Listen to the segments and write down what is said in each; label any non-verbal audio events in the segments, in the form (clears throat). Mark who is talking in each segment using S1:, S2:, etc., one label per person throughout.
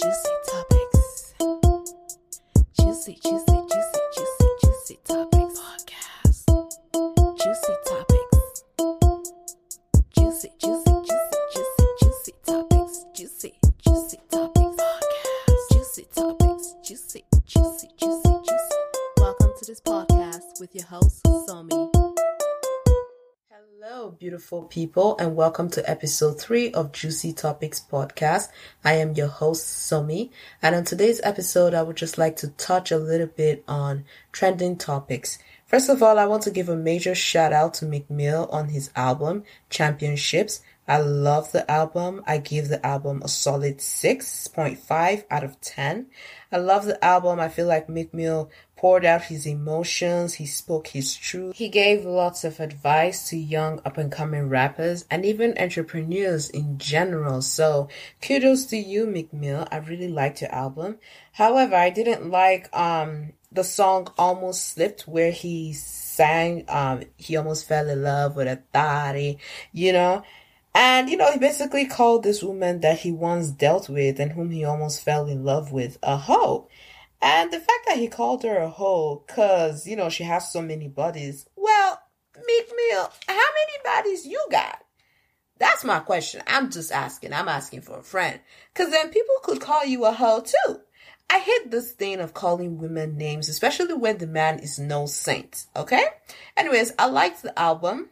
S1: Juicy topics. Juicy, juicy,
S2: beautiful people, and welcome to episode three of Juicy Topics podcast. I am your host, Somi, and on today's episode, I would just like to touch a little bit on trending topics. First of all, I want to give a major shout out to Meek Mill on his album, Championships. I love the album. I give the album a solid 6.5 out of 10. I love the album. I feel like Meek Mill poured out his emotions. He spoke his truth. He gave lots of advice to young up and coming rappers and even entrepreneurs in general. So kudos to you, Meek Mill. I really liked your album. However, I didn't like, um, the song Almost Slipped where he sang, um, he almost fell in love with a thotty, you know? And, you know, he basically called this woman that he once dealt with and whom he almost fell in love with a hoe. And the fact that he called her a hoe because, you know, she has so many bodies. Well, Meek Mill, how many bodies you got? That's my question. I'm just asking. I'm asking for a friend. Because then people could call you a hoe too. I hate this thing of calling women names, especially when the man is no saint. Okay? Anyways, I liked the album.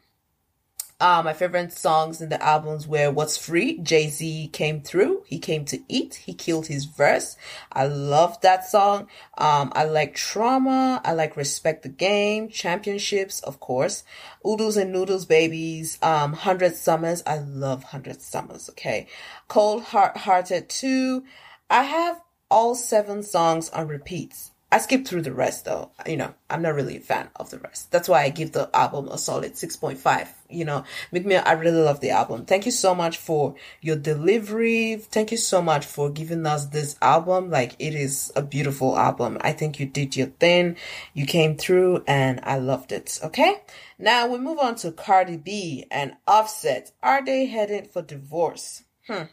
S2: Uh, my favorite songs in the albums were What's Free, Jay Z came through. He came to eat. He killed his verse. I love that song. Um, I like Trauma. I like Respect the Game, Championships, of course. Oodles and Noodles Babies, um, Hundred Summers. I love Hundred Summers, okay. Cold Heart Hearted 2. I have all seven songs on repeats. I skipped through the rest though. You know, I'm not really a fan of the rest. That's why I give the album a solid 6.5. You know, Meek Mill, I really love the album. Thank you so much for your delivery. Thank you so much for giving us this album. Like, it is a beautiful album. I think you did your thing. You came through and I loved it. Okay. Now we move on to Cardi B and Offset. Are they headed for divorce? Hmm.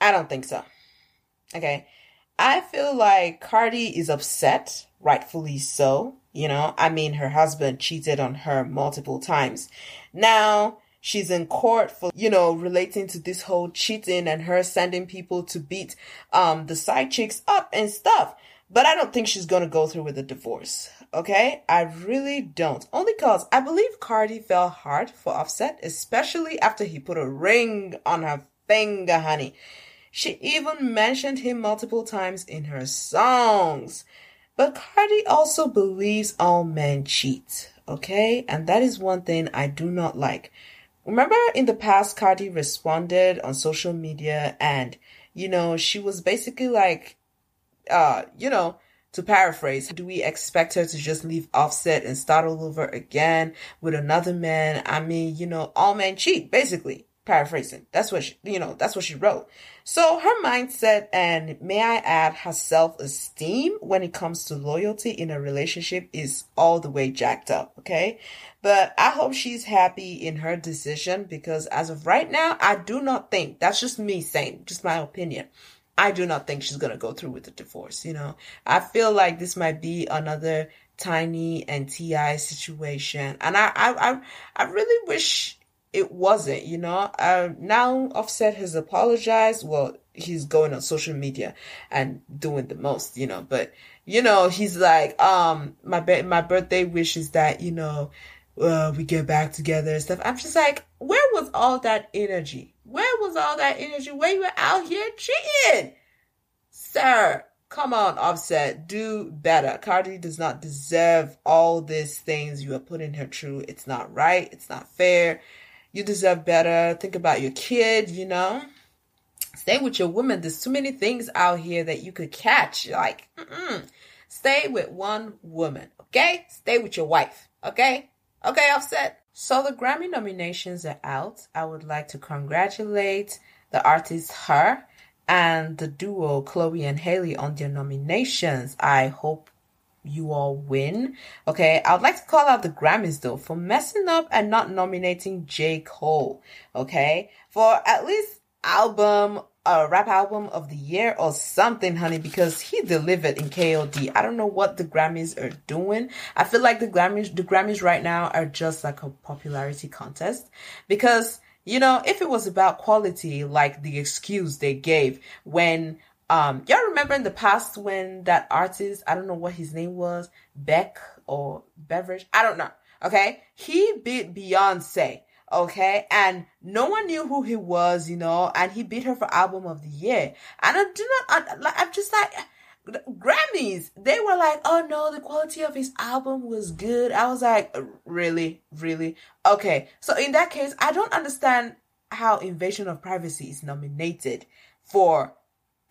S2: I don't think so. Okay. I feel like Cardi is upset, rightfully so. You know, I mean, her husband cheated on her multiple times. Now she's in court for, you know, relating to this whole cheating and her sending people to beat, um, the side chicks up and stuff. But I don't think she's gonna go through with a divorce. Okay? I really don't. Only cause I believe Cardi fell hard for Offset, especially after he put a ring on her finger, honey. She even mentioned him multiple times in her songs. But Cardi also believes all men cheat, okay? And that is one thing I do not like. Remember in the past, Cardi responded on social media and, you know, she was basically like, uh, you know, to paraphrase, do we expect her to just leave offset and start all over again with another man? I mean, you know, all men cheat, basically paraphrasing. That's what she, you know, that's what she wrote. So her mindset and may I add her self-esteem when it comes to loyalty in a relationship is all the way jacked up. Okay. But I hope she's happy in her decision because as of right now, I do not think that's just me saying, just my opinion. I do not think she's going to go through with the divorce. You know, I feel like this might be another Tiny and T.I. situation. And I, I, I, I really wish it wasn't, you know. Um, now Offset has apologized. Well, he's going on social media and doing the most, you know. But you know, he's like, um, my be- my birthday wish is that you know, uh, we get back together and stuff. I'm just like, where was all that energy? Where was all that energy? Where you were out here cheating, sir? Come on, Offset, do better. Cardi does not deserve all these things you are putting her through. It's not right. It's not fair you deserve better. Think about your kid, you know. Stay with your woman. There's too many things out here that you could catch. Like, mm-mm. stay with one woman, okay? Stay with your wife, okay? Okay, offset. So the Grammy nominations are out. I would like to congratulate the artist Her and the duo Chloe and Halle on their nominations. I hope you all win. Okay, I would like to call out the Grammys though for messing up and not nominating J. Cole. Okay, for at least album a rap album of the year or something, honey, because he delivered in KOD. I don't know what the Grammys are doing. I feel like the Grammys, the Grammys right now are just like a popularity contest because, you know, if it was about quality, like the excuse they gave when, um, y'all remember in the past when that artist, I don't know what his name was, Beck or Beverage, I don't know. Okay. He beat Beyonce okay? And no one knew who he was you know and he beat her for album of the year. And i do not I, like i'm just like grammys they were like oh no the quality of his album was good. I was like really? Really? Okay. So in that case i don't understand how invasion of privacy is nominated for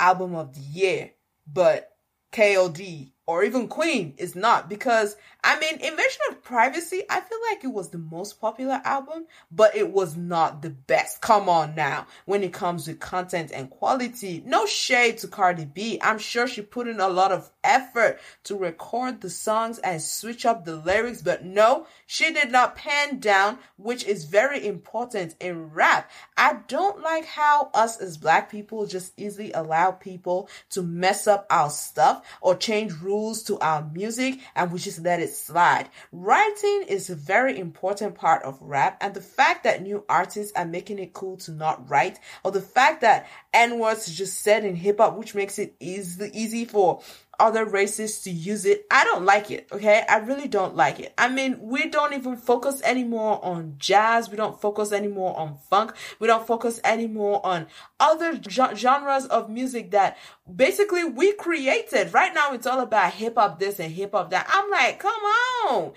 S2: album of the year but kod or even Queen is not because I mean Invasion of Privacy I feel like it was the most popular album but it was not the best. Come on now. When it comes to content and quality no shade to Cardi B. I'm sure she put in a lot of effort to record the songs and switch up the lyrics but no she did not pen down which is very important in rap I don't like how us as black people just easily allow people to mess up our stuff or change rules to our music and we just let it slide. Writing is a very important part of rap and the fact that new artists are making it cool to not write or the fact that N-words just said in hip hop which makes it easy, easy for other races to use it. I don't like it, okay? I really don't like it. I mean, we don't even focus anymore on jazz. We don't focus anymore on funk. We don't focus anymore on other genres of music that basically we created. Right now, it's all about hip hop this and hip hop that. I'm like, come on.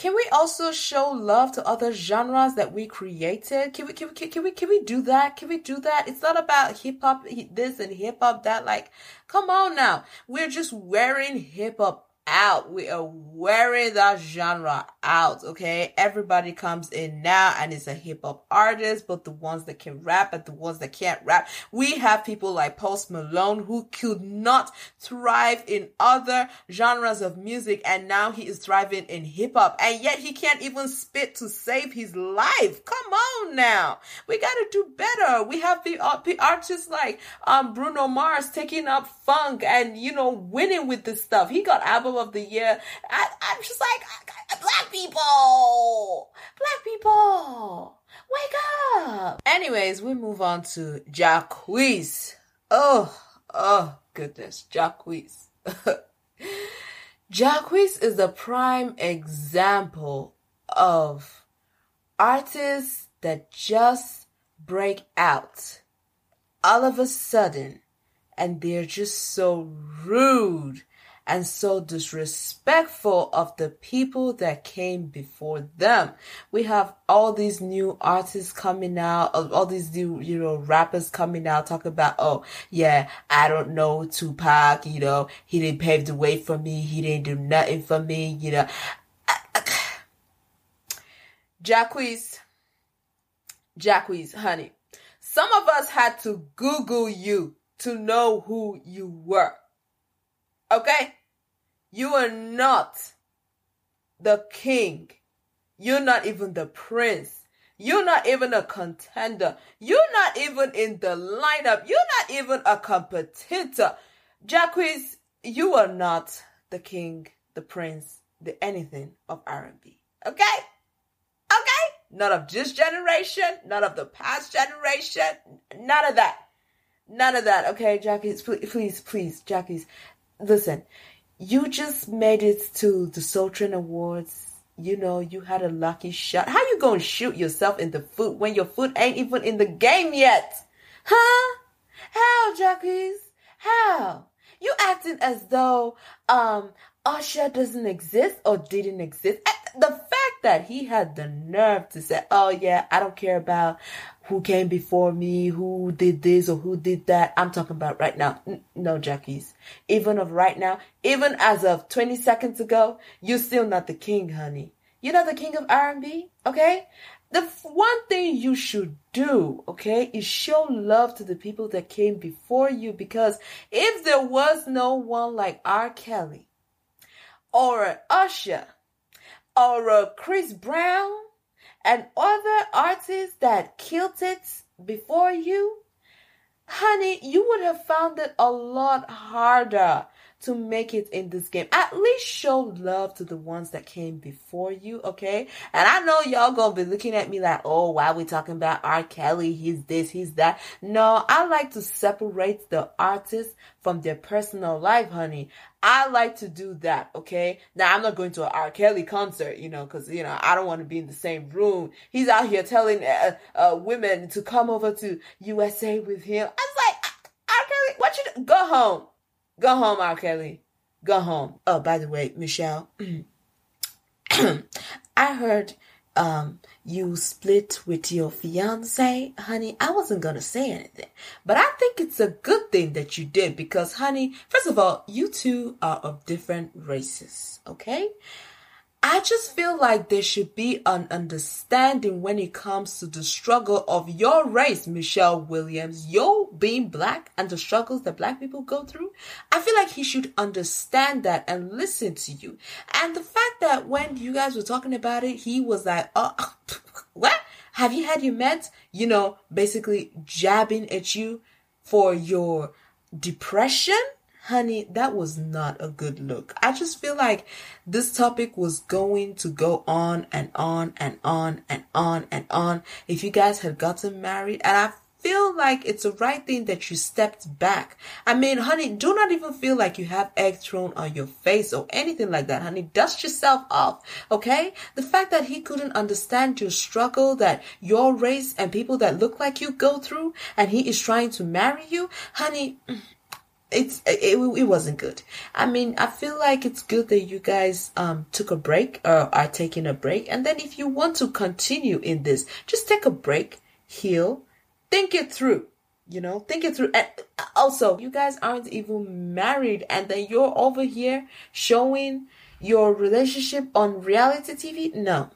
S2: Can we also show love to other genres that we created? Can we can we can we can we do that? Can we do that? It's not about hip hop this and hip hop that. Like, come on now. We're just wearing hip hop out. We are wearing that genre out. Okay. Everybody comes in now and it's a hip hop artist, but the ones that can rap and the ones that can't rap. We have people like Post Malone who could not thrive in other genres of music and now he is thriving in hip hop and yet he can't even spit to save his life. Come on now. We gotta do better. We have the uh, artists like um, Bruno Mars taking up funk and you know winning with this stuff. He got album of the year. I, I'm just like, black people, black people, wake up. Anyways, we move on to Jacquees. Oh, oh goodness, Jacquees. (laughs) Jacquees is a prime example of artists that just break out all of a sudden and they're just so rude and so disrespectful of the people that came before them. We have all these new artists coming out, all these new, you know, rappers coming out talking about, oh, yeah, I don't know Tupac, you know, he didn't pave the way for me, he didn't do nothing for me, you know. Jacquees, Jacquees, honey, some of us had to Google you to know who you were. Okay? You are not the king. You're not even the prince. You're not even a contender. You're not even in the lineup. You're not even a competitor. Jacquees, you are not the king, the prince, the anything of R&B. Okay? Okay? None of this generation, none of the past generation, none of that. None of that. Okay, Jacquees, please, please, please, Jacquees, listen, you just made it to the Soul Train Awards. You know, you had a lucky shot. How you gonna shoot yourself in the foot when your foot ain't even in the game yet? Huh? How, Jacquees? How? You acting as though um Usher doesn't exist or didn't exist. The fact that he had the nerve to say, "Oh yeah, I don't care about who came before me, who did this or who did that. I'm talking about right now. No, Jacquees. Even of right now, even as of 20 seconds ago, you're still not the king, honey. You're not the king of R&B, okay? The one thing you should do, okay, is show love to the people that came before you because if there was no one like R. Kelly or Usher or uh, Chris Brown and other artists that killed it before you, honey, you would have found it a lot harder to make it in this game. At least show love to the ones that came before you, okay? And I know y'all gonna be looking at me like, oh, why we talking about R. Kelly? He's this, he's that. No, I like to separate the artist from their personal life, honey. I like to do that, okay? Now, I'm not going to an R. Kelly concert, you know, because, you know, I don't want to be in the same room. He's out here telling uh, uh, women to come over to USA with him. I was like, R. Kelly, what you do? Go home. Go home, R. Kelly. Go home. Oh, by the way, Michelle, (clears throat) I heard um you split with your fiance, honey. I wasn't gonna say anything, but I think it's a good thing that you did because, honey, first of all, you two are of different races, okay? I just feel like there should be an understanding when it comes to the struggle of your race, Michelle Williams, you being black and the struggles that black people go through. I feel like he should understand that and listen to you. And the fact that when you guys were talking about it, he was like, oh, (laughs) what? Have you had your meds? You know, basically jabbing at you for your depression honey, that was not a good look. I just feel like this topic was going to go on and on and on and on and on if you guys had gotten married. And I feel like it's the right thing that you stepped back. I mean, honey, do not even feel like you have egg thrown on your face or anything like that, honey. Dust yourself off, okay? The fact that he couldn't understand your struggle that your race and people that look like you go through and he is trying to marry you, honey, mm, it's it, it wasn't good. I mean, I feel like it's good that you guys um took a break or are taking a break, and then if you want to continue in this, just take a break, heal, think it through. You know, think it through. And also, you guys aren't even married, and then you're over here showing your relationship on reality TV. No,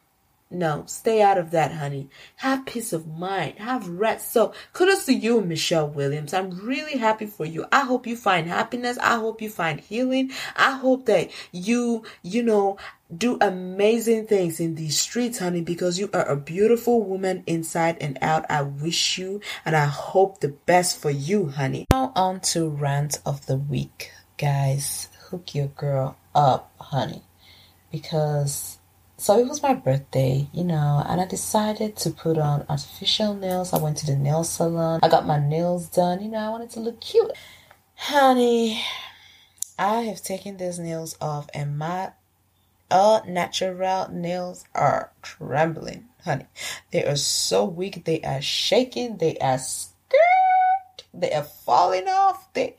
S2: no, stay out of that, honey. Have peace of mind. Have rest. So, kudos to you, Michelle Williams. I'm really happy for you. I hope you find happiness. I hope you find healing. I hope that you, you know, do amazing things in these streets, honey, because you are a beautiful woman inside and out. I wish you and I hope the best for you, honey. Now on to rant of the week. Guys, hook your girl up, honey. Because so it was my birthday, you know, and I decided to put on artificial nails. I went to the nail salon. I got my nails done, you know, I wanted to look cute. Honey, I have taken these nails off and my all natural nails are trembling, honey. They are so weak. They are shaking. They are scared. They are falling off. They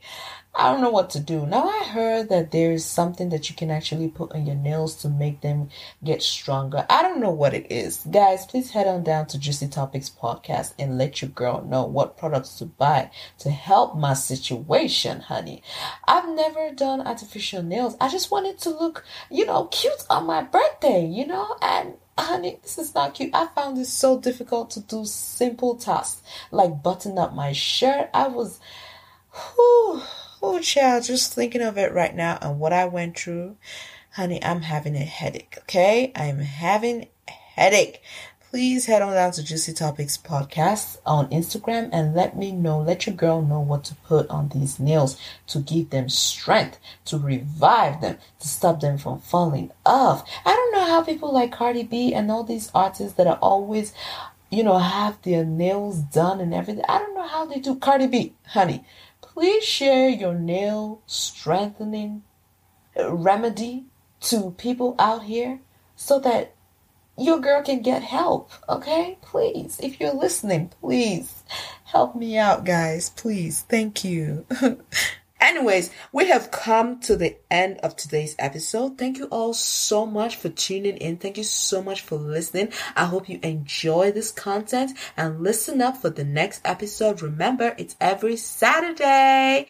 S2: I don't know what to do. Now I heard that there's something that you can actually put on your nails to make them get stronger. I don't know what it is. Guys, please head on down to Juicy Topics podcast and let your girl know what products to buy to help my situation, honey. I've never done artificial nails. I just wanted to look, you know, cute on my birthday, you know, and honey, this is not cute. I found it so difficult to do simple tasks like button up my shirt. I was whew, Oh, child, just thinking of it right now and what I went through, honey, I'm having a headache, okay? I'm having a headache. Please head on down to Juicy Topics Podcast on Instagram and let me know, let your girl know what to put on these nails to give them strength, to revive them, to stop them from falling off. I don't know how people like Cardi B and all these artists that are always you know, have their nails done and everything. I don't know how they do. Cardi B, honey, please share your nail strengthening remedy to people out here so that your girl can get help. Okay? Please, if you're listening, please help me out, guys. Please. Thank you. (laughs) Anyways, we have come to the end of today's episode. Thank you all so much for tuning in. Thank you so much for listening. I hope you enjoy this content and listen up for the next episode. Remember, it's every Saturday.